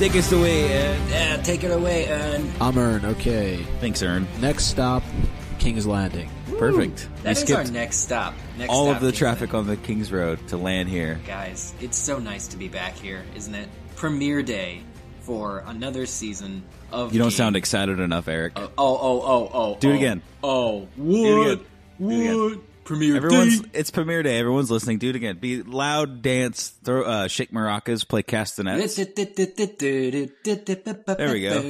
Take us away, Ed. Yeah, take it away, Ern. I'm Ern. Okay. Thanks, Ern. Next stop, King's Landing. Perfect. that we is our next stop. Next all stop, of the King's traffic Landing. on the Kings Road to land here. Guys, it's so nice to be back here, isn't it? Premiere day for another season of. You don't Game. sound excited enough, Eric. Oh, oh, oh, oh, oh. Do it oh. again. Oh, what? Do it again. Do it again. What? Premiere Everyone's day. it's premiere day. Everyone's listening. Do it again. Be loud, dance, throw, uh, shake maracas, play castanets. There we go.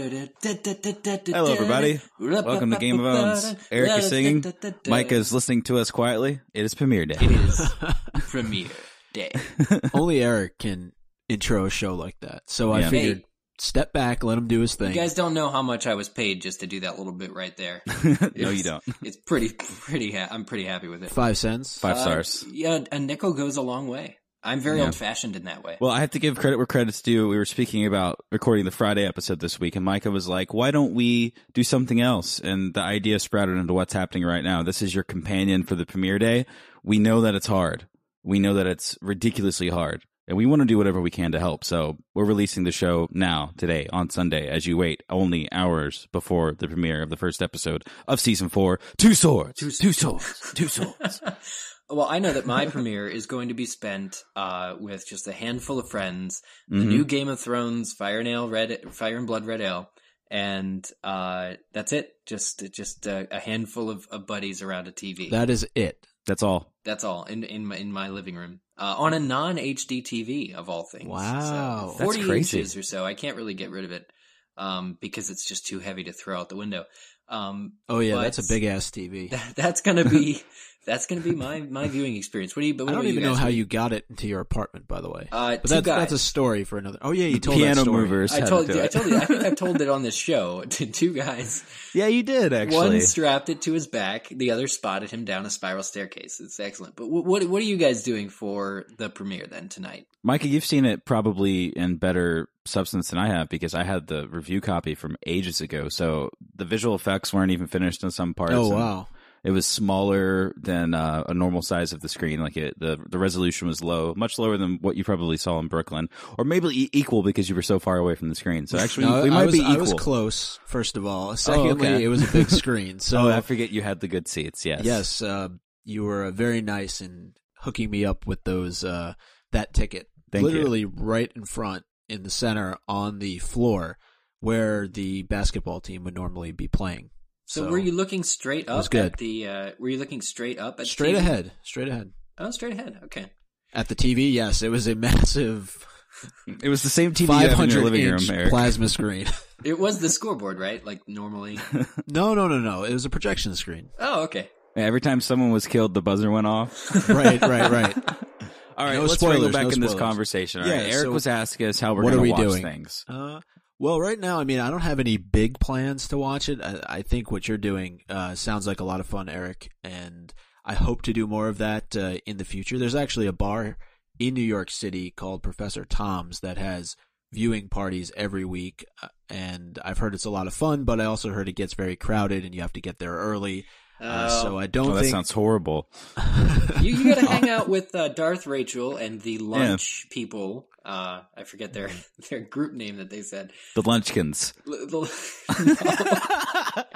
Hello, everybody. Welcome to Game of Owns. Eric is singing. Mike is listening to us quietly. It is premiere day. It is premiere day. Only Eric can intro a show like that. So I Yeah. figured Hey. Step back, let him do his thing. You guys don't know how much I was paid just to do that little bit right there. no, you don't. It's pretty, pretty. Ha- I'm pretty happy with it. Five cents. Five Uh, stars. yeah, a nickel goes a long way. I'm very Yeah. old fashioned in that way. Well, I have to give credit where credit's due. We were speaking about recording the Friday episode this week, and Micah was like, "Why don't we do something else?" And the idea sprouted into what's happening right now. This is your companion for the premiere day. We know that it's hard. We know that it's ridiculously hard, and we want to do whatever we can to help. So we're releasing the show now, today, on Sunday, as you wait only hours before the premiere of the first episode of season four. Two swords, two, swords, two swords. Well, I know that my premiere is going to be spent uh, with just a handful of friends. The Mhm. new Game of Thrones Fire and Ale Red Fire and Blood Red Ale, and uh, that's it. Just just a, a handful of, of buddies around a TV. That is it. That's all. that's all in in my, in my living room uh, on a non HD TV of all things. Wow. so, That's forty crazy. inches or so. I can't really get rid of it um, because it's just too heavy to throw out the window. Um, Oh yeah, that's a big ass TV. that, that's gonna be that's gonna be my my viewing experience. What do you? But I don't even you know guys? how you got it into your apartment, by the way. Uh, but two that's guys. that's a story for another. Oh yeah, you told Piano that story. movers. I told to do. I it. told you. I think I've told it on this show to two guys. Yeah, you did actually. One strapped it to his back. The other spotted him down a spiral staircase. It's excellent. But what what, what are you guys doing for the premiere then tonight? Micah, you've seen it probably in better substance than I have because I had the review copy from ages ago. So the visual effects weren't even finished in some parts. Oh and wow. It was smaller than uh, a normal size of the screen. Like it, the the resolution was low, much lower than what you probably saw in Brooklyn, or maybe e- equal because you were so far away from the screen. So actually, No, we might was, be I was equal. close. First of all, secondly, okay. it was a big screen. So oh, I forget you had the good seats. Yes. yes, uh, you were uh, very nice in hooking me up with those uh, that ticket. Thank you. literally right in front in the center on the floor where the basketball team would normally be playing. So, were you looking straight was up good. at the? Uh, were you looking straight up at the straight TV? ahead? Straight ahead Oh, straight ahead. Okay. at the TV. Yes, it was a massive It was the same TV you have in 500 your living inch room, Eric. plasma screen. It was the scoreboard, right? Like normally. no, no, no, no. It was a projection screen. Oh, okay. Every time someone was killed, the buzzer went off. Right, right, right. All right, No let's try to go back no in this conversation. All Yeah, right, Eric so was asking us how we're what going are we to watch doing? things. Uh, well, right now, I mean, I don't have any big plans to watch it. I, I think what you're doing uh, sounds like a lot of fun, Eric, and I hope to do more of that uh, in the future. There's actually a bar in New York City called Professor Thom's that has viewing parties every week, uh, and I've heard it's a lot of fun. But I also heard it gets very crowded, and you have to get there early. Uh, so I don't Oh, that think sounds horrible. you, you got to hang out with uh, Darth Rachel and the lunch people. Uh, I forget their their group name that they said. The Lunchkins. L- the-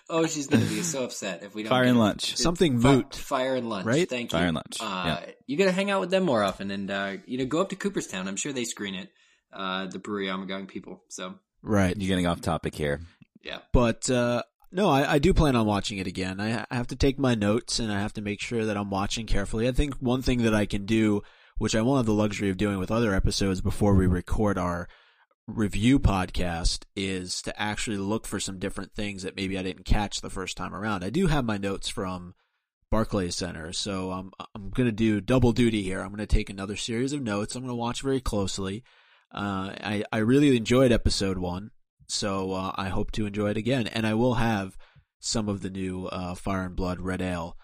oh, she's gonna be so upset if we don't Fire and lunch. It's Something fi- moot. Fire and lunch, Right? Thank you. Fire and lunch, Uh, yeah. You got to hang out with them more often, and uh, you know, go up to Cooperstown. I'm sure they screen it. Uh, the brewery Ommegang people. So right. You're getting off topic here. yeah. But uh, no, I, I do plan on watching it again. I, I have to take my notes and I have to make sure that I'm watching carefully. I think one thing that I can do, which I won't have the luxury of doing with other episodes before we record our review podcast, is to actually look for some different things that maybe I didn't catch the first time around. I do have my notes from Barclays Center, so I'm I'm going to do double duty here. I'm going to take another series of notes. I'm going to watch very closely. Uh, I I really enjoyed episode one, so uh, I hope to enjoy it again, and I will have some of the new uh, Fire and Blood Red Ale.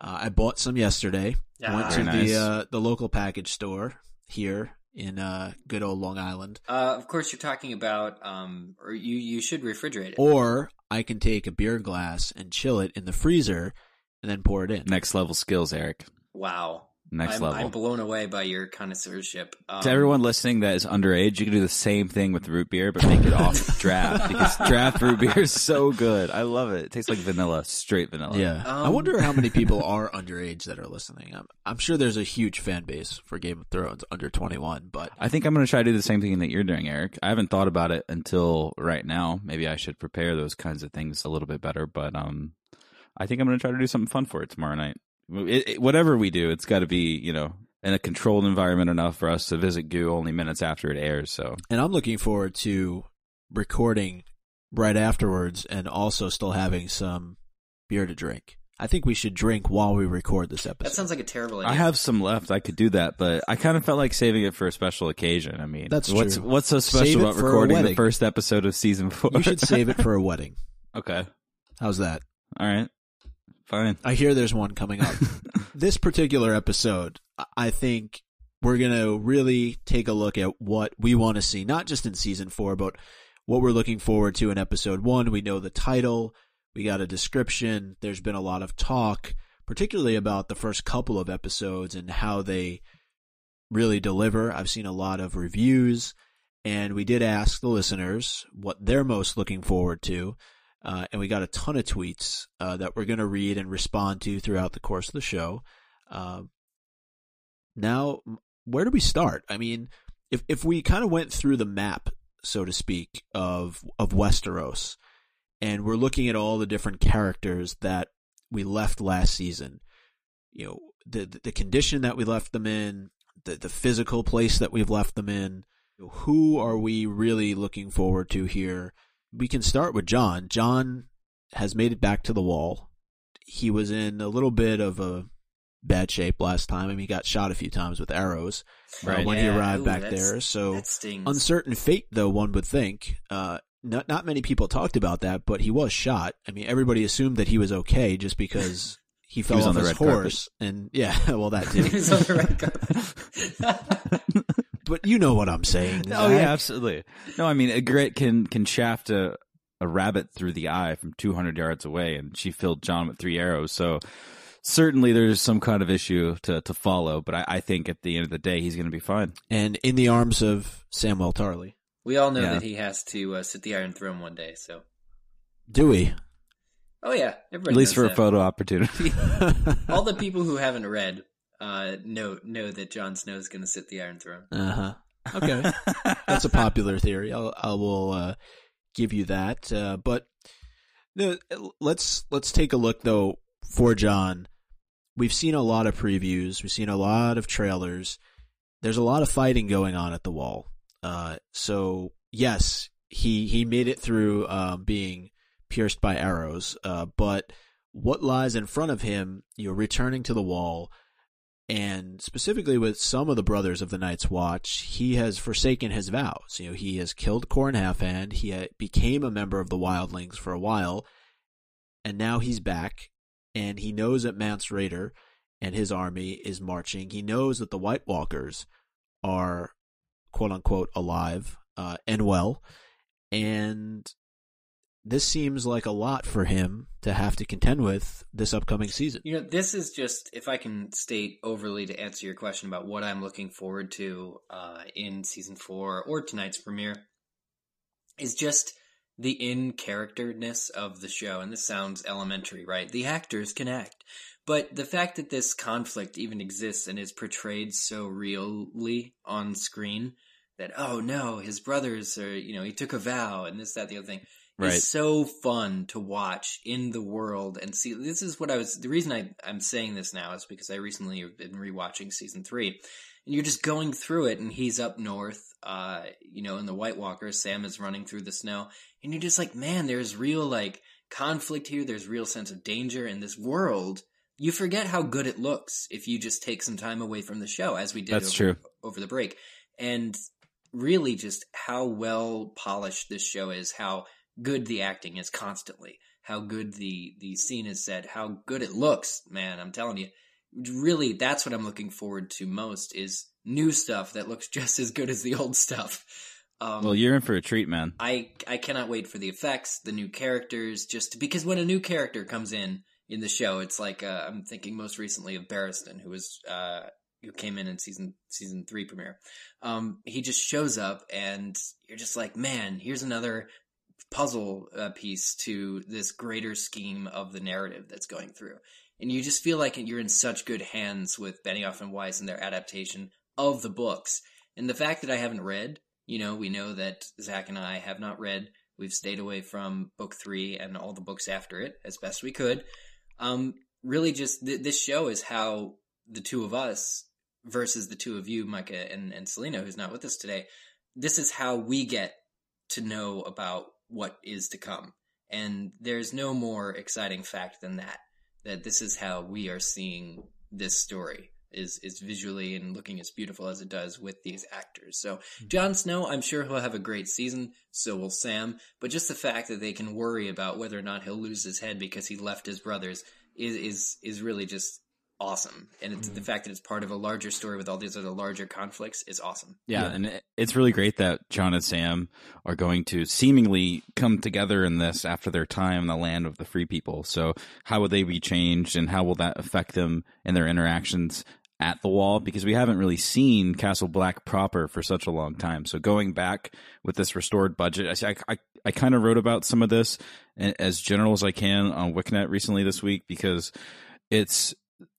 Uh, I bought some yesterday. I went to nice. the uh, the local package store here in uh, good old Long Island, Uh, of course, you're talking about, um, or you you should refrigerate it. or I can take a beer glass and chill it in the freezer, and then pour it in. Next level skills, Eric. Wow. Next I'm, level. I'm blown away by your connoisseurship. Um, to everyone listening that is underage, you can do the same thing with root beer, but make it off draft because draft root beer is so good. I love it. It tastes like vanilla, straight vanilla. Yeah. I Um, wonder how many people are underage that are listening. I'm, I'm sure there's a huge fan base for Game of Thrones under 21, but I think I'm going to try to do the same thing that you're doing, Eric. I haven't thought about it until right now. Maybe I should prepare those kinds of things a little bit better, but um, I think I'm going to try to do something fun for it tomorrow night. It, it- whatever we do, it's got to be, you know, in a controlled environment enough for us to visit Goo only minutes after it airs. So and I'm looking forward to recording right afterwards and also still having some beer to drink. I think we should drink while we record this episode. That sounds like a terrible idea. I have some left. I could do that, but I kind of felt like saving it for a special occasion. I mean, That's what's true. what's so special about recording the first episode of season four? you should save it for a wedding. okay, How's that? all right, fine. I hear there's one coming up. this particular episode, I- I think we're going to really take a look at what we want to see, not just in season four, but what we're looking forward to in episode one. We know the title, we got a description. There's been a lot of talk, particularly about the first couple of episodes and how they really deliver. I've seen a lot of reviews, and we did ask the listeners what they're most looking forward to. Uh, and we got a ton of tweets uh, that we're going to read and respond to throughout the course of the show. Uh, now, where do we start? I mean, if if we kind of went through the map, so to speak, of of Westeros, and we're looking at all the different characters that we left last season, you know, the the, condition that we left them in, the the physical place that we've left them in, who are we really looking forward to here? We can start with Jon. Jon has made it back to the wall. He was in a little bit of a bad shape last time. I mean, he got shot a few times with arrows uh, Right. when he arrived ooh, back there. So uncertain fate, though one would think. Uh, not not many people talked about that, but he was shot. I mean, everybody assumed that he was okay just because he fell was off on the his red carpet. horse, and yeah, well that He too. was on the red carpet. But you know what I'm saying. Oh Zach. yeah, absolutely. No, I mean Ygritte can can shaft a a rabbit through the eye from 200 yards away, and she filled Jon with three arrows. So certainly there's some kind of issue to to follow. But I, I think at the end of the day, he's going to be fine. and in the arms of Samuel Tarly. we all know Yeah. that he has to uh, sit the Iron Throne one day. So, Do we? oh yeah, everybody. At least knows for a photo opportunity. All the people who haven't read uh, know know that Jon Snow is going to sit the Iron Throne. Uh huh. Okay, that's a popular theory. I'll, I will uh, give you that. Uh, but no, let's let's take a look though for Jon. We've seen a lot of previews. We've seen a lot of trailers. There's a lot of fighting going on at the wall. Uh, so yes, he he made it through um, being pierced by arrows. Uh, but what lies in front of him? You're returning to the wall and specifically with some of the brothers of the Night's Watch, he has forsaken his vows. You know, he has killed Qhorin Halfhand. He uh, became a member of the Wildlings for a while, and now he's back. And he knows that Mance Rayder and his army is marching. He knows that the White Walkers are quote unquote alive uh, and well, and this seems like a lot for him to have to contend with this upcoming season. You know, this is just if I can state overly to answer your question about what I'm looking forward to uh, in season four or tonight's premiere is just the in characterness of the show. And this sounds elementary, right? The actors can act. But the fact that this conflict even exists and is portrayed so really on screen that, oh no, his brothers are, you know, he took a vow and this, that, the other thing Right. is so fun to watch in the world and see. This is what I was. The reason I, I'm saying this now is because I recently have been rewatching season three, and you're just going through it, and he's up north, uh, you know, in the White Walkers. Sam is running through the snow, and you're just like, man, there's real like conflict here. There's real sense of danger in this world. You forget how good it looks if you just take some time away from the show, as we did That's over, true. over the break, and really just how well polished this show is. How good the acting is constantly, how good the the scene is set, how good it looks. Man, I'm telling you, really, that's what I'm looking forward to most is new stuff that looks just as good as the old stuff. Um, well, you're in for a treat, man. I I cannot wait for the effects, the new characters, just because when a new character comes in in the show. It's like uh, I'm thinking most recently of Barristan, who was uh, who came in in season season three premiere. Um, he just shows up, and you're just like, man, here's another puzzle uh, piece to this greater scheme of the narrative that's going through. And you just feel like you're in such good hands with Benioff and Weiss and their adaptation of the books. And the fact that I haven't read, you know, we know that Zach and I have not read. We've stayed away from book three and all the books after it as best we could. Um, really, just th- this show is how the two of us versus the two of you, Micah and, and Selena, who's not with us today. This is how we get to know about what is to come. And there's no more exciting fact than that, that this is how we are seeing this story is is visually and looking as beautiful as it does with these actors. So mm-hmm. Jon Snow, I'm sure he'll have a great season. So will Sam. But just the fact that they can worry about whether or not he'll lose his head because he left his brothers is is is really just awesome. And mm-hmm. the fact that it's part of a larger story with all these other larger conflicts is awesome. Yeah, yeah, and it's really great that Jon and Sam are going to seemingly come together in this after their time in the land of the free people. So how will they be changed and how will that affect them in their interactions at the wall because we haven't really seen Castle Black proper for such a long time. So going back with this restored budget, I I, I kind of wrote about some of this as general as I can on Wikinet recently this week because it's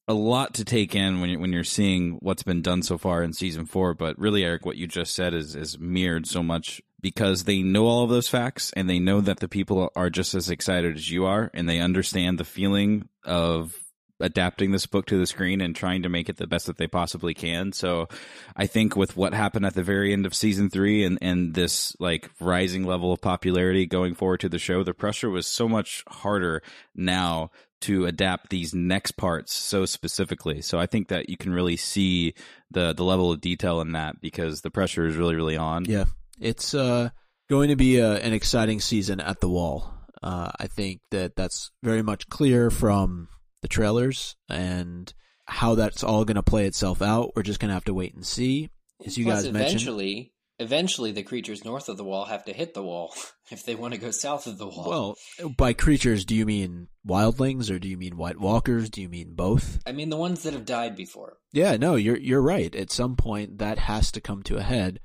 a lot to take in when you're, when you're seeing what's been done so far in season four. But really, Eric, what you just said is is mirrored so much because they know all of those facts and they know that the people are just as excited as you are, and they understand the feeling of adapting this book to the screen and trying to make it the best that they possibly can. So I think with what happened at the very end of season three and, and this like rising level of popularity going forward to the show, the pressure was so much harder now to adapt these next parts so specifically. So I think that you can really see the the level of detail in that because the pressure is really really on. Yeah, it's uh, going to be a, an exciting season at the wall. Uh, I think that that's very much clear from the trailers and how that's all going to play itself out. We're just going to have to wait and see. As you Plus, guys mentioned, eventually, the creatures north of the wall have to hit the wall if they want to go south of the wall. Well, by creatures, do you mean wildlings or do you mean white walkers? Do you mean both? I mean the ones that have died before. Yeah, no, you're you're right. At some point, that has to come to a head.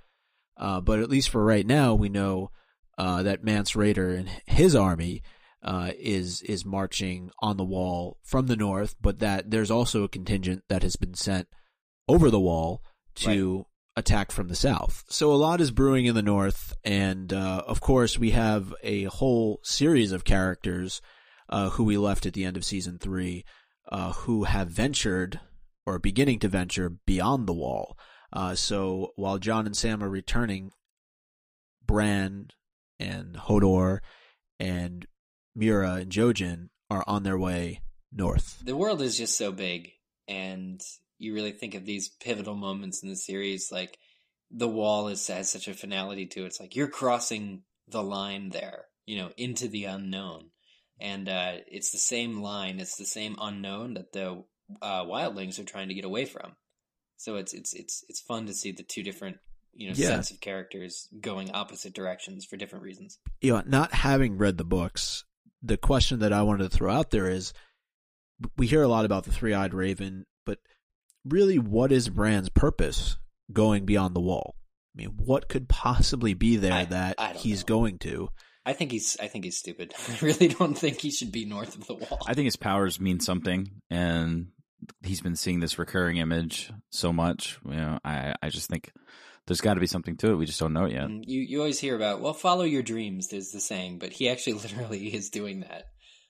Uh, but at least for right now, we know uh, that Mance Rayder and his army uh, is is marching on the wall from the north, but that there's also a contingent that has been sent over the wall to right attack from the south. So a lot is brewing in the north, and uh, of course we have a whole series of characters uh, who we left at the end of season three, uh, who have ventured or beginning to venture beyond the wall. Uh, so while Jon and Sam are returning, Bran and Hodor and Meera and Jojen are on their way north. The world is just so big, and you really think of these pivotal moments in the series, like the wall is has such a finality to it. It's like you're crossing the line there, you know, into the unknown, and uh, it's the same line, it's the same unknown that the uh, wildlings are trying to get away from. So it's it's it's it's fun to see the two different you know yeah. sets of characters going opposite directions for different reasons. You know, not having read the books, the question that I wanted to throw out there is we hear a lot about the three-eyed raven, but really what is Bran's purpose going beyond the wall? I mean, what could possibly be there I, that I he's know. going to? I think he's I think he's stupid. I really don't think he should be north of the wall. I think his powers mean something and he's been seeing this recurring image so much. You know, I I just think there's got to be something to it. We just don't know it yet. Mm, you you always hear about well, follow your dreams. There's the saying, but he actually literally is doing that.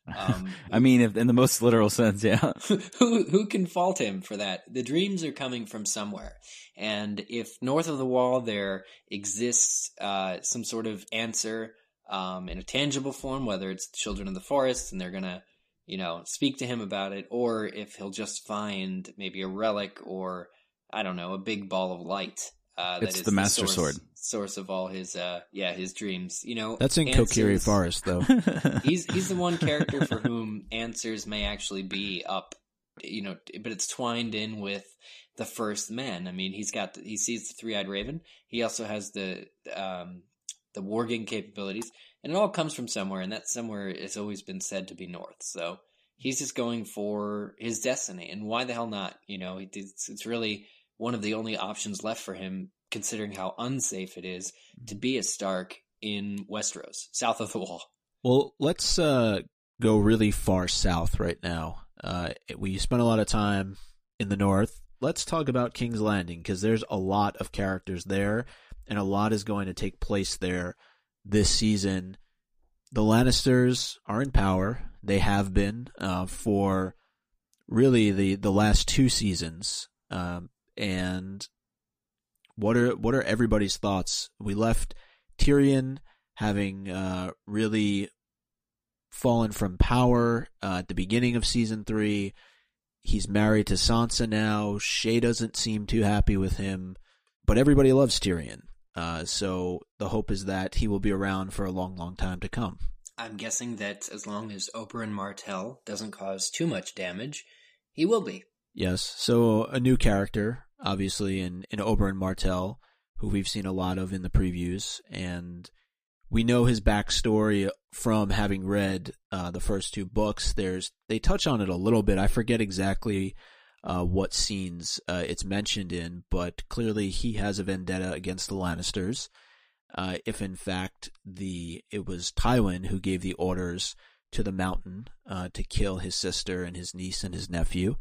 Um, I mean, if, in the most literal sense, yeah. who who can fault him for that? The dreams are coming from somewhere, and if north of the wall there exists uh, some sort of answer um, in a tangible form, whether it's children of the forest and they're gonna, you know, speak to him about it, or if he'll just find maybe a relic or I don't know, a big ball of light uh, it's the Master the source, Sword. Source of all his, uh, yeah, his dreams. You know, that's in Kokiri Forest, though. he's he's the one character for whom answers may actually be up. You know, but it's twined in with the first man. I mean, he's got he sees the three eyed raven. He also has the um, the warging capabilities, and it all comes from somewhere, and that somewhere has always been said to be north. So he's just going for his destiny, and why the hell not? You know, it's, it's really one of the only options left for him, considering how unsafe it is to be a Stark in Westeros, south of the Wall. Well, let's uh, go really far south right now. Uh, we spent a lot of time in the north. Let's talk about King's Landing because there's a lot of characters there, and a lot is going to take place there this season. The Lannisters are in power. They have been uh, for really the, the last two seasons. Um, and what are what are everybody's thoughts? We left Tyrion having uh, really fallen from power uh, at the beginning of season three. He's married to Sansa now. Shae doesn't seem too happy with him, but everybody loves Tyrion. Uh, so the hope is that he will be around for a long, long time to come. I'm guessing that as long as Oberyn Martell doesn't cause too much damage, he will be. Yes. So a new character, obviously, in, in Oberyn Martell, who we've seen a lot of in the previews, and we know his backstory from having read uh, the first two books. There's they touch on it a little bit. I forget exactly uh, what scenes uh, it's mentioned in, but clearly he has a vendetta against the Lannisters. Uh, if in fact the it was Tywin who gave the orders to the Mountain uh, to kill his sister and his niece and his nephew,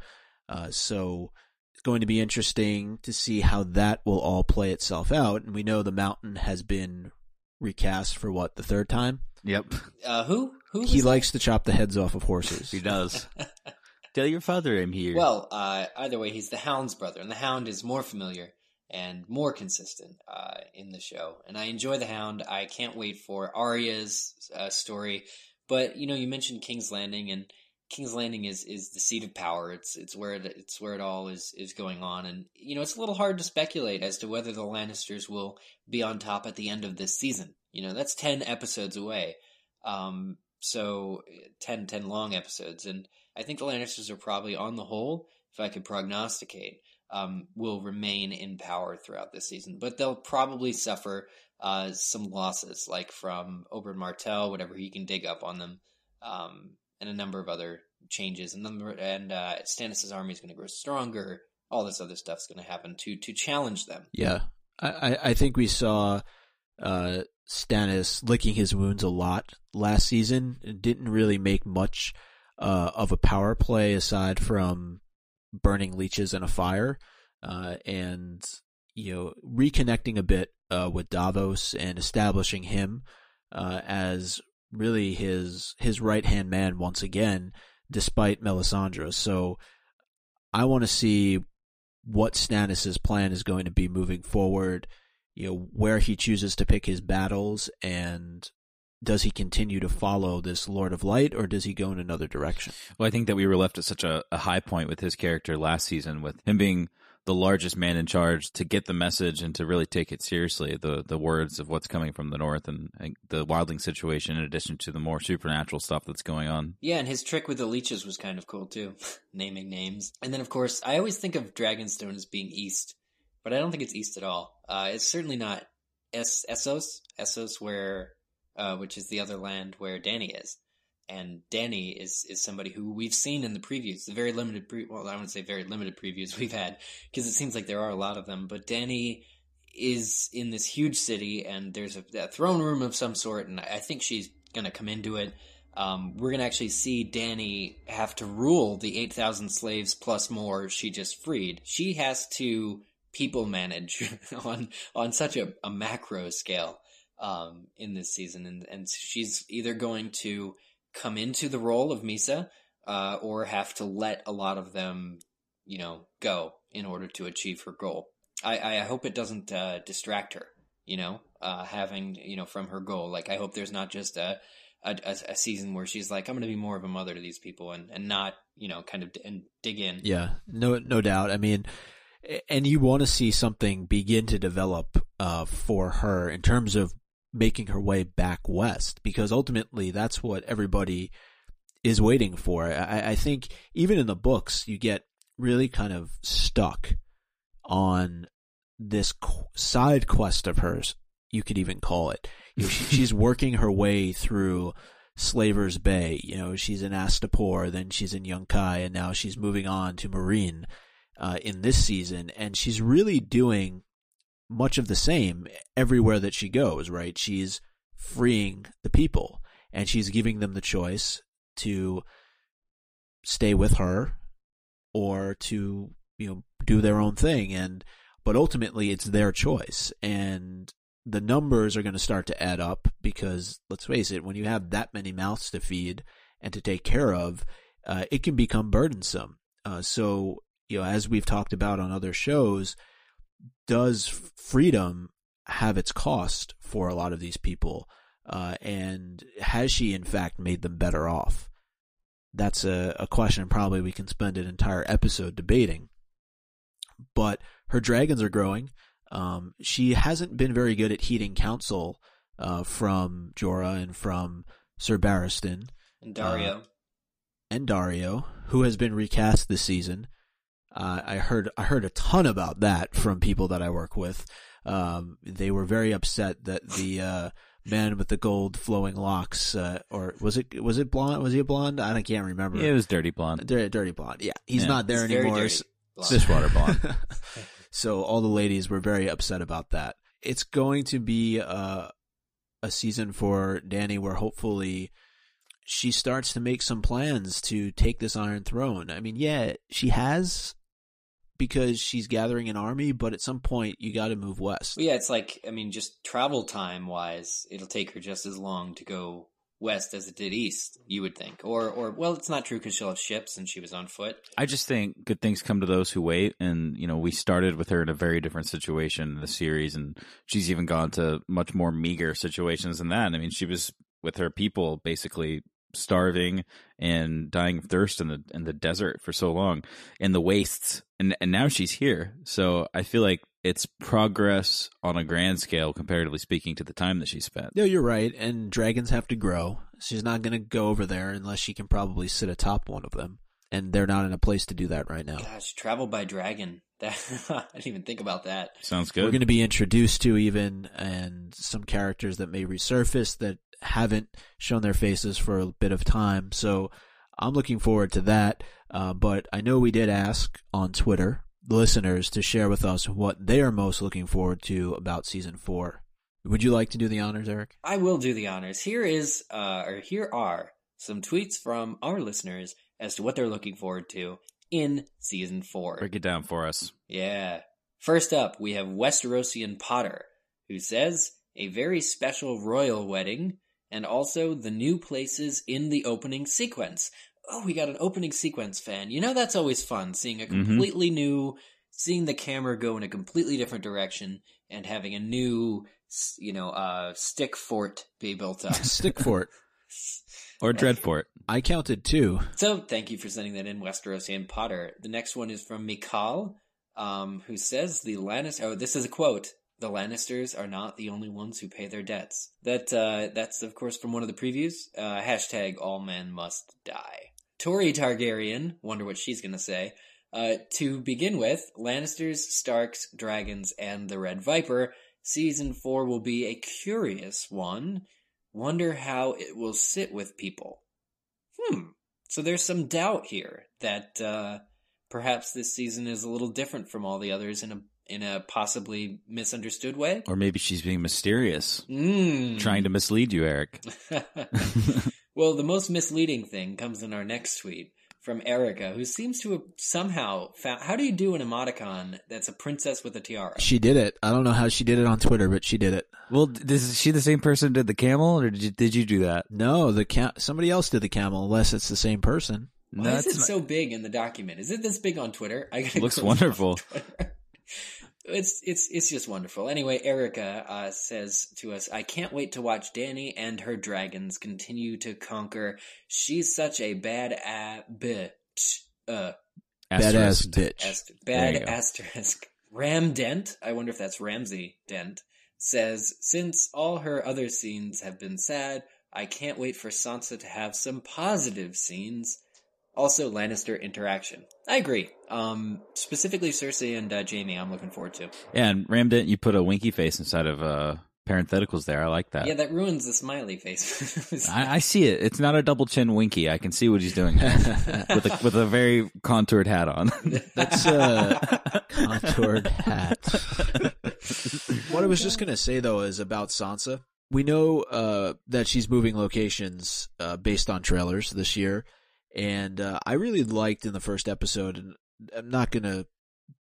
uh, so it's going to be interesting to see how that will all play itself out. And we know the Mountain has been recast for what the third time. Yep. Uh, who? Who? He that? likes to chop the heads off of horses. He does. Tell your father I'm here. Well, uh, either way, he's the Hound's brother, and the Hound is more familiar and more consistent uh, in the show. And I enjoy the Hound. I can't wait for Arya's uh, story. But you know, you mentioned King's Landing, and King's Landing is is the seat of power. It's it's where it, it's where it all is is going on, and you know, it's a little hard to speculate as to whether the Lannisters will be on top at the end of this season. You know, that's ten episodes away. Um, so 10, 10 long episodes, and I think the Lannisters are probably, on the whole, if I could prognosticate, um, will remain in power throughout this season. But they'll probably suffer uh, some losses, like from Oberyn Martell, whatever he can dig up on them, um, and a number of other changes. And number and uh, Stannis' army is going to grow stronger. All this other stuff's going to happen to to challenge them. Yeah, I I think we saw uh, Stannis licking his wounds a lot last season. It didn't really make much uh, of a power play aside from burning leeches in a fire, uh, and you know reconnecting a bit uh, with Davos and establishing him uh, as really his his right hand man once again, despite Melisandre. So I want to see what Stannis's plan is going to be moving forward. You know where he chooses to pick his battles and does he continue to follow this Lord of Light or does he go in another direction? Well, I think that we were left at such a, a high point with his character last season, with him being the largest man in charge to get the message and to really take it seriously the the words of what's coming from the north and, and, the wildling situation in addition to the more supernatural stuff that's going on. Yeah and his trick with the leeches was kind of cool too naming names. And then of course i always think of dragonstone as being east but i don't think it's east at all. Uh, it's certainly not es- essos essos where uh, which is the other land where Dany is. And Dany is is somebody who we've seen in the previews, the very limited pre- well, I wouldn't say very limited previews we've had because it seems like there are a lot of them. But Dany is in this huge city, and there's a, a throne room of some sort, and I think she's going to come into it. Um, we're going to actually see Dany have to rule the 8,000 slaves plus more she just freed. She has to people manage on on such a, a macro scale um, in this season, and and she's either going to come into the role of Mhysa uh, or have to let a lot of them, you know, go in order to achieve her goal. I, I hope it doesn't uh, distract her, you know, uh, having you know from her goal. Like I hope there's not just a a, a season where she's like, I'm going to be more of a mother to these people and, and not, you know, kind of d- and dig in. Yeah, no, no doubt. I mean, and you want to see something begin to develop uh, for her in terms of making her way back west because ultimately that's what everybody is waiting for. I, I think even in the books, you get really kind of stuck on this side quest of hers. You could even call it. You know, she, she's working her way through Slaver's Bay. You know, she's in Astapor, then she's in Yunkai, and now she's moving on to Meereen uh, in this season, and she's really doing much of the same everywhere that she goes. Right? She's freeing the people, and she's giving them the choice to stay with her or to you know do their own thing and but ultimately it's their choice and the numbers are going to start to add up because let's face it when you have that many mouths to feed and to take care of uh, it can become burdensome uh, so you know as we've talked about on other shows does freedom have its cost for a lot of these people uh, and has she in fact made them better off that's a, a question probably we can spend an entire episode debating. But her dragons are growing. Um, she hasn't been very good at heeding counsel uh, from Jorah and from Sir Barristan. And Daario. Uh, and Daario, who has been recast this season. Uh, I heard I heard a ton about that from people that I work with. Um, they were very upset that the uh, man with the gold flowing locks, uh, or was it was it blonde? Was he a blonde? I can't remember. Yeah, it was dirty blonde. Dirty, dirty blonde. Yeah, he's yeah. not there it's anymore. Dishwater blonde. so all the ladies were very upset about that. It's going to be a a season for Dany where hopefully she starts to make some plans to take this Iron Throne. I mean, yeah, she has because she's gathering an army, but at some point you got to move west. Yeah, it's like I mean, just travel time wise, it'll take her just as long to go west as it did east. You would think, or or well, it's not true because she'll have ships and she was on foot. I just think good things come to those who wait, and you know we started with her in a very different situation in the series, and she's even gone to much more meager situations than that. I mean, she was with her people basically starving and dying of thirst in the in the desert for so long in the wastes and and now she's here. So i feel like it's progress on a grand scale comparatively speaking to the time that she spent. No you're right and dragons have to grow. She's not going to go over there unless she can probably sit atop one of them and they're not in a place to do that right now. Gosh travel by dragon. That I didn't even think about that. Sounds good. We're going to be introduced to even and some characters that may resurface that haven't shown their faces for a bit of time. So I'm looking forward to that. Uh, but I know we did ask on Twitter listeners to share with us what they are most looking forward to about season four. Would you like to do the honors, Eric? I will do the honors. Here is, uh, or here are some tweets from our listeners as to what they're looking forward to in season four. Break it down for us. Yeah. First up, we have Westerosian Potter, who says, a very special royal wedding and also the new places in the opening sequence. Oh, we got an opening sequence fan. You know, that's always fun seeing a mm-hmm. completely mm-hmm. new, seeing the camera go in a completely different direction and having a new, you know, uh, stick fort be built up. stick fort. or Dreadfort. I counted two. So thank you for sending that in, Westerosian Potter. The next one is from Mikal, um, who says the Lannister. Oh, this is a quote the Lannisters are not the only ones who pay their debts. That uh, that's of course from one of the previews. Uh, hashtag All Men Must Die. Tori Targaryen. Wonder what she's gonna say. Uh, to begin with, Lannisters, Starks, Dragons, and the Red Viper. Season four will be a curious one. Wonder how it will sit with people. Hmm. So there's some doubt here that uh, perhaps this season is a little different from all the others in a in a possibly misunderstood way. Or maybe she's being mysterious, mm. trying to mislead you, Eric. well, the most misleading thing comes in our next tweet from Erica, who seems to have somehow found. How do you do an emoticon that's a princess with a tiara? She did it. I don't know how she did it on Twitter, but she did it. Well, is she the same person who did the camel, or did you, did you do that? No, the cam- somebody else did the camel, unless it's the same person. Why no, is it not- so big in the document? Is it this big on Twitter? I looks wonderful. It's it's it's just wonderful. Anyway, Erica uh, says to us, "I can't wait to watch Dany and her dragons continue to conquer. She's such a bad a- bitch. Uh, badass bitch. Ast- bad asterisk. Ram Dent. I wonder if that's Ramsey Dent. Says since all her other scenes have been sad, I can't wait for Sansa to have some positive scenes." Also, Lannister interaction. I agree. Um, specifically Cersei and uh, Jaime, I'm looking forward to. Yeah, and Ram didn't you put a winky face inside of uh, parentheticals there. I like that. Yeah, that ruins the smiley face. I, I see it. It's not a double chin winky. I can see what he's doing with a, with a very contoured hat on. That's a contoured hat. what I was just gonna say though is about Sansa. We know uh, that she's moving locations uh, based on trailers this year, and uh, I really liked in the first episode. And I'm not gonna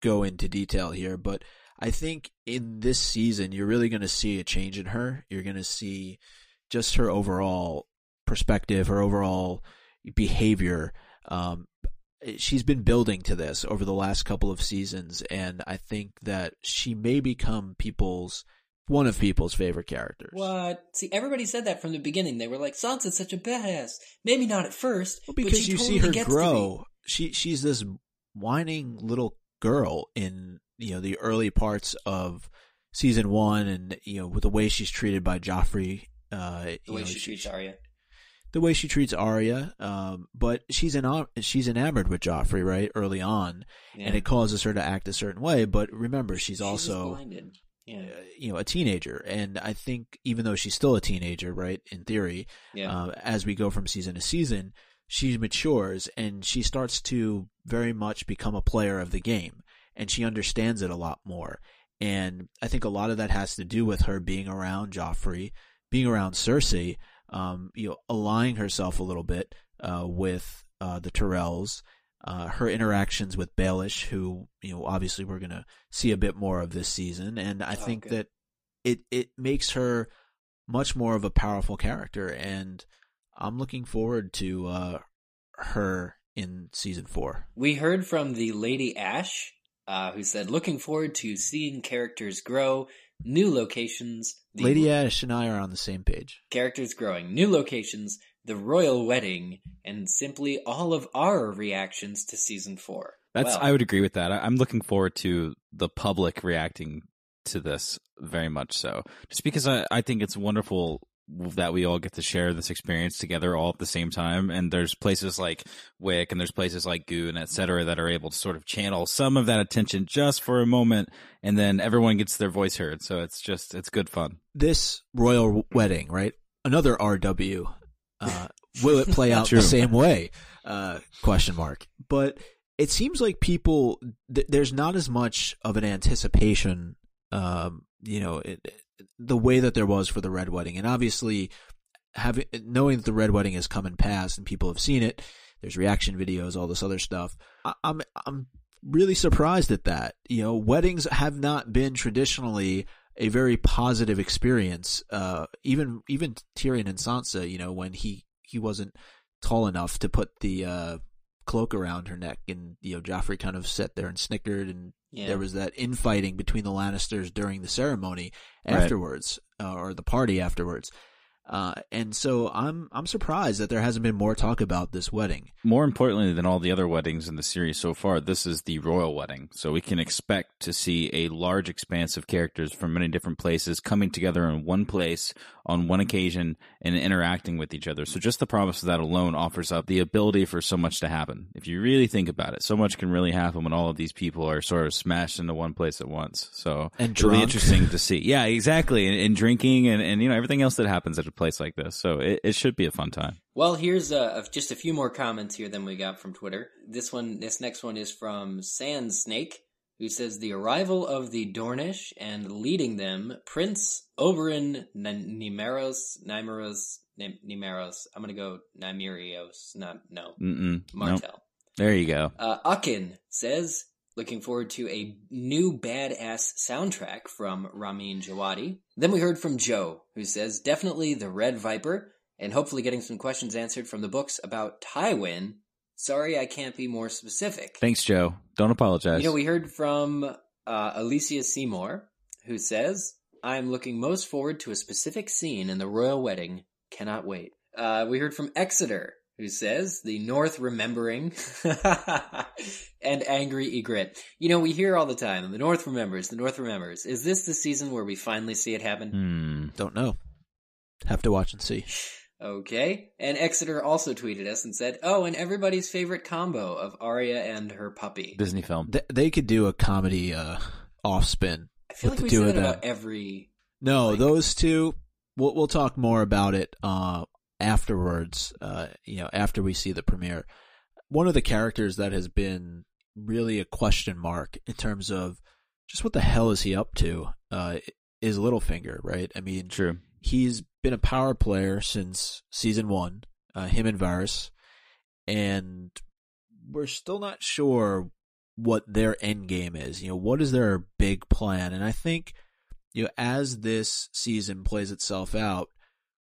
go into detail here, but I think in this season you're really gonna see a change in her. You're gonna see just her overall perspective, her overall behavior. Um, she's been building to this over the last couple of seasons, and I think that she may become people's one of people's favorite characters. What? See, everybody said that from the beginning. They were like, "Sansa's such a badass." Maybe not at first, Well, but because she you totally see her gets to be. grow. She she's this whining little girl in you know the early parts of season one, and you know with the way she's treated by Joffrey. Uh, The way know, she treats Arya. the way she treats Arya, um, but she's en- she's enamored with Joffrey right early on, Yeah. and it causes her to act a certain way. But remember, she's, She was also blinded. Yeah, uh, you know a teenager, and I think even though she's still a teenager, right in theory, yeah. uh, as we go from season to season, she matures and she starts to very much become a player of the game, and she understands it a lot more. And I think a lot of that has to do with her being around Joffrey, being around Cersei, um, you know, aligning herself a little bit uh, with uh, the Tyrells. Uh, her interactions with Baelish, who you know, obviously we're gonna see a bit more of this season, and I Oh, think good. that it it makes her much more of a powerful character, and I'm looking forward to uh, her in season four. We heard from the Lady Ash, uh, who said, "Looking forward to seeing characters grow, new locations, Lady Ash and I are on the same page. characters growing, new locations, the royal wedding, and simply all of our reactions to season four. That's Well, I would agree with that. I, I'm looking forward to the public reacting to this very much so. Just because I, I think it's wonderful that we all get to share this experience together all at the same time. And there's places like Wick and there's places like Goon, et cetera, that are able to sort of channel some of that attention just for a moment, and then everyone gets their voice heard. So it's just it's good fun. This royal wedding, right? Another RW. Uh, will it play out the same way? Uh, question mark. But it seems like people th- there's not as much of an anticipation. Um, you know, it, the way that there was for the red wedding, and obviously having knowing that the red wedding has come and passed, and people have seen it. There's reaction videos, all this other stuff. I, I'm I'm really surprised at that. You know, weddings have not been traditionally a very positive experience. Uh, even even Tyrion and Sansa, you know, when he he wasn't tall enough to put the uh, cloak around her neck, and you know, Joffrey kind of sat there and snickered, and yeah. there was that infighting between the Lannisters during the ceremony Right. afterwards, uh, or the party afterwards. Uh, and so I'm I'm surprised that there hasn't been more talk about this wedding. More importantly than all the other weddings in the series so far, this is the royal wedding. So we can expect to see a large expanse of characters from many different places coming together in one place on one occasion and interacting with each other. So just the promise of that alone offers up the ability for so much to happen. If you really think about it, so much can really happen when all of these people are sort of smashed into one place at once. So And it'll be interesting to see. Yeah, exactly. And, and drinking and, and, you know, everything else that happens at a place like this. So it, it should be a fun time. Well, here's uh, just a few more comments here than we got from Twitter. This one, this next one is from Sand Snake, who says the arrival of the Dornish and leading them, Prince Oberyn N- Nimeros Nimeros Nym- Nymeros. I'm gonna go Nymerios, not no Mm-mm. Nope. Martell. There you go. Uh, Akin says, looking forward to a new badass soundtrack from Ramin Djawadi. Then we heard from Joe, who says, definitely the Red Viper, and hopefully getting some questions answered from the books about Tywin. Sorry I can't be more specific. Thanks, Joe. Don't apologize. You know, we heard from uh, Alicia Seymour, who says, I'm looking most forward to a specific scene in the royal wedding. Cannot wait. Uh, we heard from Exeter, who says, the North remembering, and angry egret. You know, we hear all the time, the North remembers, the North remembers. Is this the season where we finally see it happen? Hmm. Don't know. Have to watch and see. Okay. And Exeter also tweeted us and said, oh, and everybody's favorite combo of Arya and her puppy. Disney film. Th- they could do a comedy uh, off spin. I feel like we do that about every No, Like- those two. We'll we'll talk more about it uh, afterwards. Uh, you know, after we see the premiere. One of the characters that has been really a question mark in terms of just what the hell is he up to uh, is Littlefinger, right? I mean, True. he's been a power player since season one, uh, him and Varys, and we're still not sure what their end game is. You know, what is their big plan? And I think, you know, as this season plays itself out,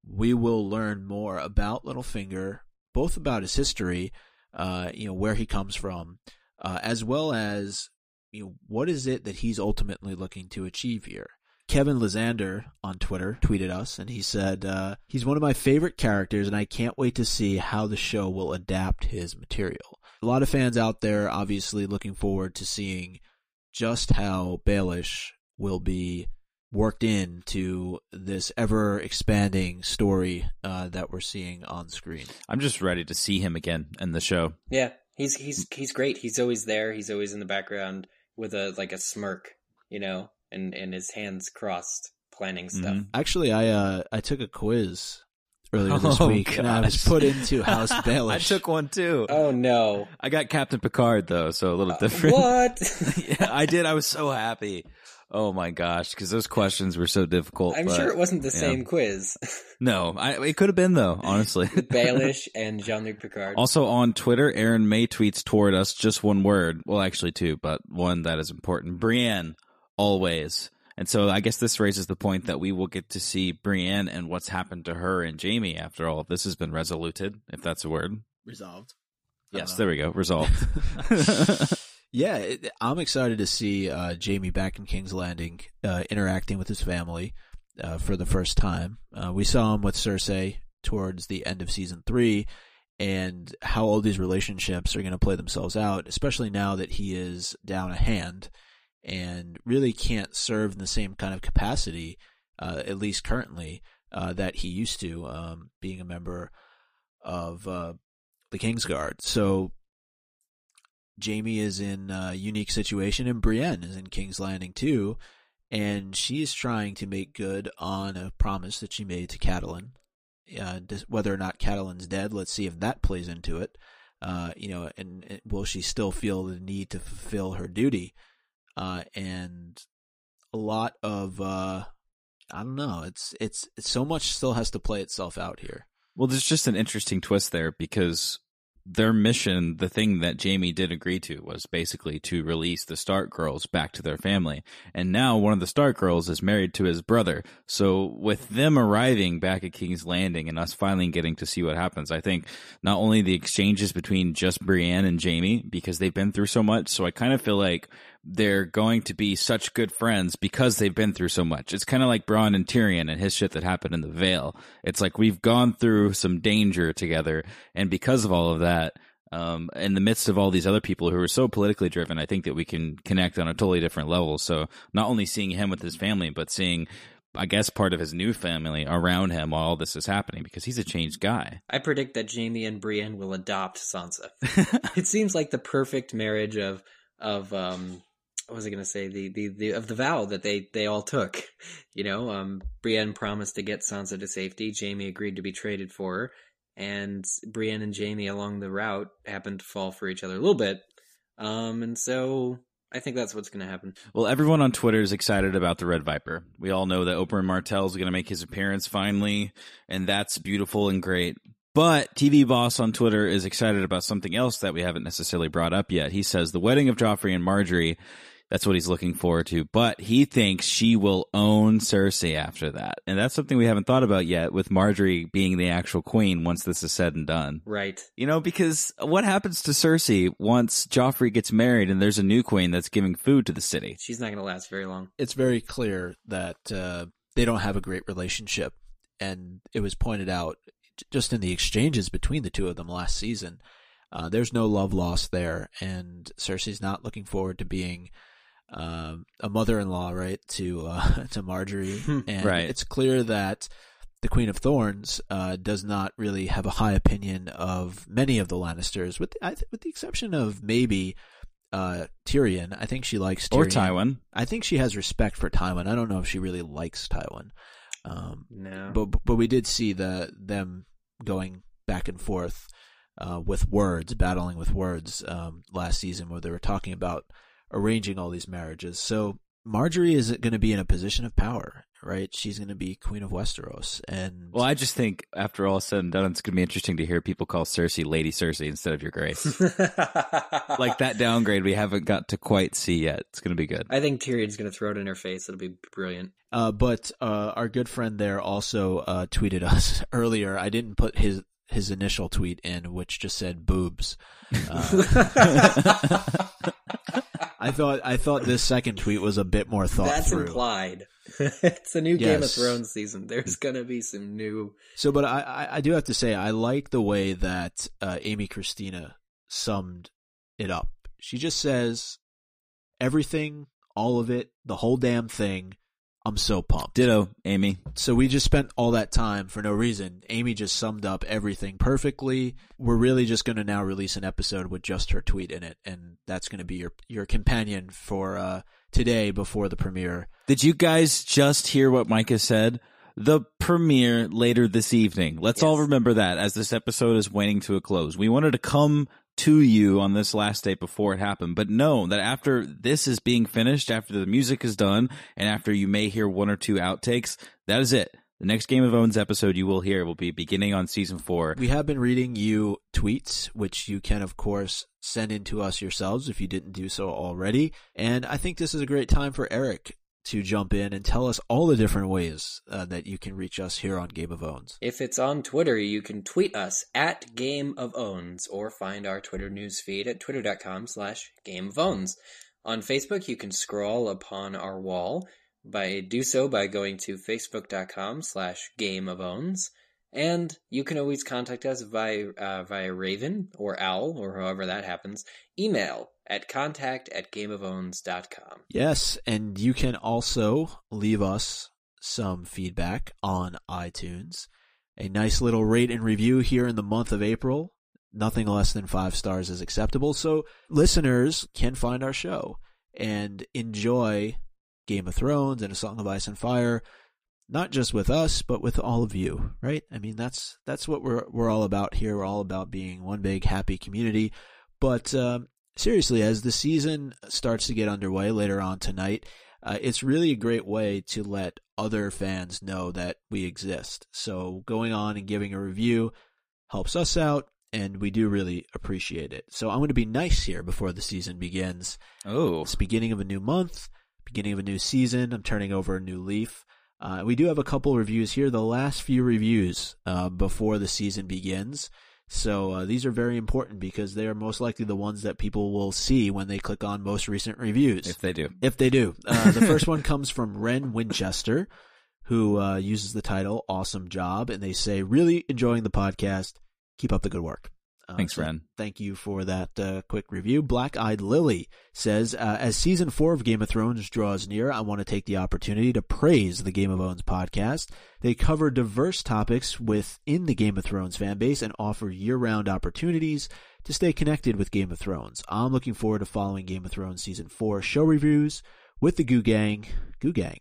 we will learn more about Littlefinger, both about his history, uh, you know, where he comes from, uh, as well as, you know, what is it that he's ultimately looking to achieve here. Kevin Lysander on Twitter tweeted us, and he said, uh, He's one of my favorite characters, and I can't wait to see how the show will adapt his material. A lot of fans out there obviously looking forward to seeing just how Baelish will be worked into this ever expanding story uh, that we're seeing on screen. I'm just ready to see him again in the show. Yeah, he's he's he's great. He's always there. He's always in the background with a like a smirk, you know, and and his hands crossed, planning stuff. Mhm. Actually, I uh, I took a quiz earlier this Oh, week, and I was put into House Baelish. I took one too. Oh no! I got Captain Picard though, so a little Uh, different. what? yeah, I did. I was so happy. Oh my gosh, because those questions were so difficult. I'm but- sure it wasn't the yeah. same quiz. No, I, it could have been though. Honestly, Baelish and Jean-Luc Picard. Also on Twitter, Aaron May tweets toward us just one word. Well, actually two, but one that is important. Brienne, always. And so I guess this raises the point that we will get to see Brienne and what's happened to her and Jaime after all of this has been resoluted, if that's a word. resolved. Yes, uh, there we go. Resolved. Yeah, it, I'm excited to see uh, Jaime back in King's Landing, uh, interacting with his family uh, for the first time. Uh, we saw him with Cersei towards the end of season three, and how all these relationships are going to play themselves out, especially now that he is down a hand and really can't serve in the same kind of capacity, uh, at least currently, uh, that he used to, um, being a member of uh, the Kingsguard. So Jaime is in a unique situation, and Brienne is in King's Landing too, and she is trying to make good on a promise that she made to Catelyn. Uh, whether or not Catelyn's dead, let's see if that plays into it. Uh, you know, and, and will she still feel the need to fulfill her duty? Uh, and a lot of uh, I don't know. It's it's it's so much still has to play itself out here. well, there's just an interesting twist there because their mission, the thing that Jaime did agree to, was basically to release the Stark girls back to their family. And now one of the Stark girls is married to his brother. So with them arriving back at King's Landing and us finally getting to see what happens, I think not only the exchanges between just Brienne and Jaime, because they've been through so much. So I kind of feel like they're going to be such good friends because they've been through so much. It's kind of like Bronn and Tyrion and his shit that happened in the Vale. It's like we've gone through some danger together, and because of all of that, um, in the midst of all these other people who are so politically driven, I think that we can connect on a totally different level. So not only seeing him with his family, but seeing, I guess, part of his new family around him while all this is happening because he's a changed guy. I predict that Jaime and Brienne will adopt Sansa. it seems like the perfect marriage of of um what was I gonna say the, the the of the vow that they they all took. You know, um Brienne promised to get Sansa to safety. Jaime agreed to be traded for her, and Brienne and Jaime along the route happened to fall for each other a little bit. Um, and so I think that's what's gonna happen. Well, everyone on Twitter is excited about the Red Viper. We all know that Oberyn Martell is going to make his appearance finally, and that's beautiful and great. But TV Boss on Twitter is excited about something else that we haven't necessarily brought up yet. He says the wedding of Joffrey and Margaery, that's what he's looking forward to, but he thinks she will own Cersei after that. And that's something we haven't thought about yet with Margaery being the actual queen once this is said and done. Right. You know, because what happens to Cersei once Joffrey gets married and there's a new queen that's giving food to the city? She's not gonna last very long. it's very clear that uh, they don't have a great relationship, and it was pointed out just in the exchanges between the two of them last season. Uh, there's no love lost there, and Cersei's not looking forward to being um, a mother-in-law, right, to uh, to Margaery. And Right. it's clear that the Queen of Thorns uh, does not really have a high opinion of many of the Lannisters, with I th- with the exception of maybe uh, Tyrion. I think she likes Tyrion. Or Tywin. I think she has respect for Tywin. I don't know if she really likes Tywin. Um, No. but but we did see the them going back and forth uh, with words, battling with words um, last season, where they were talking about arranging all these marriages. So Margaery is going to be in a position of power, right? She's going to be queen of Westeros, and Well, I just think after all said and done, it's going to be interesting to hear people call Cersei Lady Cersei instead of Your Grace. like that downgrade we haven't got to quite see yet. It's going to be good. I think Tyrion's going to throw it in her face. It'll be brilliant. Uh, but uh, our good friend there also uh, tweeted us earlier. I didn't put his his initial tweet in, which just said boobs. I thought I thought this second tweet was a bit more thought That's through. implied. it's a new Game of Thrones season. There's going to be some new. So, but I, I, I do have to say I like the way that uh, Amy Christina summed it up. She just says everything, all of it, the whole damn thing. I'm so pumped. Ditto, Amy. So we just spent all that time for no reason. Amy just summed up everything perfectly. We're really just going to now release an episode with just her tweet in it, and that's going to be your your companion for uh, today before the premiere. Did you guys just hear what Micah said? The premiere later this evening. Let's all remember that as this episode is waning to a close. We wanted to come to you on this last day before it happened, but know that after this is being finished, after the music is done, and after you may hear one or two outtakes, that is it. The next Game of Owns episode you will hear will be beginning on season four. We have been reading you tweets, which you can of course send in to us yourselves if you didn't do so already. And I think this is a great time for Eric to jump in and tell us all the different ways uh, that you can reach us here on Game of Owns. If it's on Twitter, you can tweet us at Game of Owns or find our Twitter news feed at twitter.com slash Game of Owns. On Facebook, you can scroll upon our wall by do so by going to facebook.com slash Game of Owns. And you can always contact us via, uh, via Raven or Owl or however that happens. Email at contact at gameofowns.com. Yes, and you can also leave us some feedback on iTunes. A nice little rate and review here in the month of April. Nothing less than five stars is acceptable. So listeners can find our show and enjoy Game of Thrones and A Song of Ice and Fire, not just with us, but with all of you, right? I mean, that's that's what we're we're all about here. We're all about being one big happy community. But um, seriously, as the season starts to get underway later on tonight, uh, it's really a great way to let other fans know that we exist. So going on and giving a review helps us out, and we do really appreciate it. So I'm going to be nice here before the season begins. Oh, It's beginning of a new month, beginning of a new season. I'm turning over a new leaf. Uh, we do have a couple reviews here, the last few reviews uh, before the season begins. So uh, these are very important because they are most likely the ones that people will see when they click on most recent reviews. if they do. If they do. Uh, the first one comes from Ren Winchester, who uh, uses the title Awesome Job, and they say, Really enjoying the podcast. Keep up the good work. Uh, Thanks, so Ren. Thank you for that uh, quick review. Black Eyed Lily says, uh, As season four of Game of Thrones draws near, I want to take the opportunity to praise the Game of Thrones podcast. They cover diverse topics within the Game of Thrones fan base and offer year round opportunities to stay connected with Game of Thrones. I'm looking forward to following Game of Thrones season four show reviews with the Goo Gang, Goo Gang,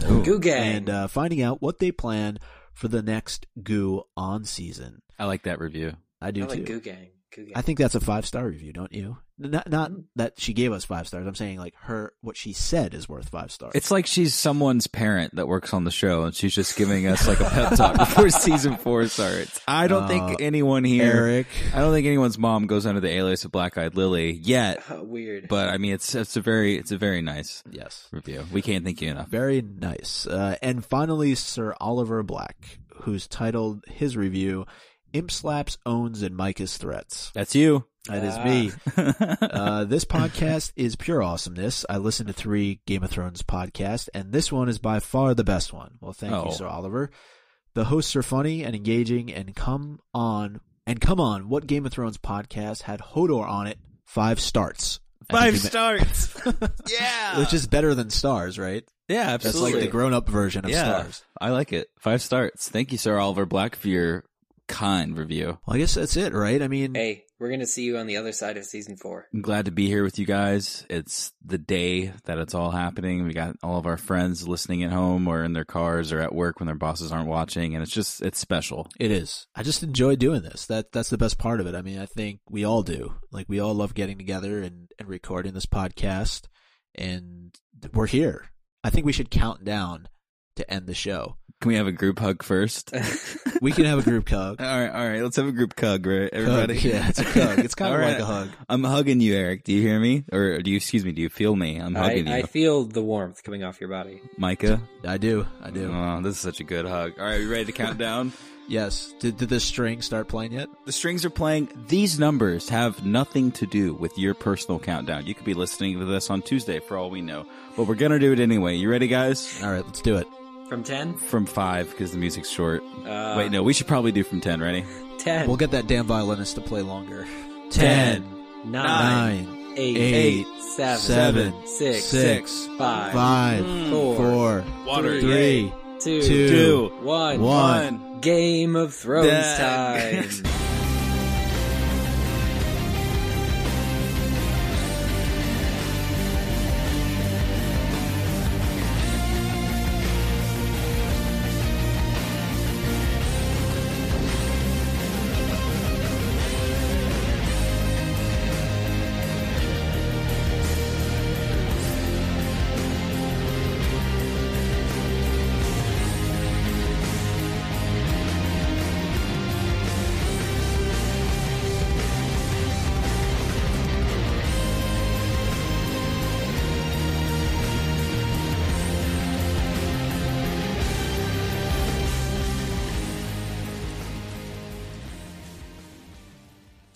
Goo Gang. and uh, finding out what they plan for the next Goo on season. I like that review. I do I like too. Goo Gang. Goo Gang. I think that's a five star review, don't you? Not not that she gave us five stars. I'm saying like her what she said is worth five stars. It's like she's someone's parent that works on the show, and she's just giving us like a pep talk before season four starts. I don't Uh, think anyone here, Eric. I don't think anyone's mom goes under the alias of Black Eyed Lily yet. How weird. But I mean, it's it's a very it's a very nice Yes. review. We can't thank you enough. Very nice. Uh, and finally, Sir Oliver Black, who's titled his review Imp Slaps Owns and Micah's Threats. That's you. That is Ah. me. Uh, this podcast is pure awesomeness. I listened to three Game of Thrones podcasts, and this one is by far the best one. Well, thank Oh. you, Sir Oliver. The hosts are funny and engaging, and come on, and come on, what Game of Thrones podcast had Hodor on it? Five starts. Five think you starts. yeah, Which is better than stars, right? yeah, absolutely. That's like the grown up version of yeah, stars. I like it. Five starts. Thank you, Sir Oliver Black, for your kind review. Well, I guess that's it, right? I mean, Hey, we're gonna see you on the other side of season four. I'm glad to be here with you guys. It's the day that it's all happening. We got all of our friends listening at home or in their cars or at work when their bosses aren't watching, and it's just it's special. It is. I just enjoy doing this. That that's the best part of it. I mean, I think we all do. Like we all love getting together and, and recording this podcast and we're here. I think we should count down to end the show. Can we have a group hug first? We can have a group hug. All right, all right. Let's have a group hug, right, everybody? Hug, yeah, it's a hug. It's kind of All like a hug. I'm hugging you, Eric. Do you hear me? Or do you? Excuse me. Do you feel me? I'm hugging I you, I feel the warmth coming off your body. Micah. I do. I do. Oh, this is such a good hug. All right, we ready to count down? Yes. Did did the strings start playing yet? The strings are playing. These numbers have nothing to do with your personal countdown. You could be listening to this on Tuesday for all we know, but we're gonna do it anyway. You ready, guys? All right, let's do it. From ten? From five because the music's short. Uh, Wait, no, we should probably do from ten. Ready? Ten. We'll get that damn violinist to play longer. Ten, nine, Nine, eight, eight, seven, seven, six, six, five, five, four, four, Water. three, two, two, one. one. 1. Game of Thrones Dag. time.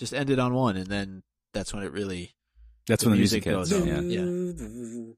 Just end it on one, and then that's when it really. That's The when the music music, hits. goes on. Yeah. Yeah.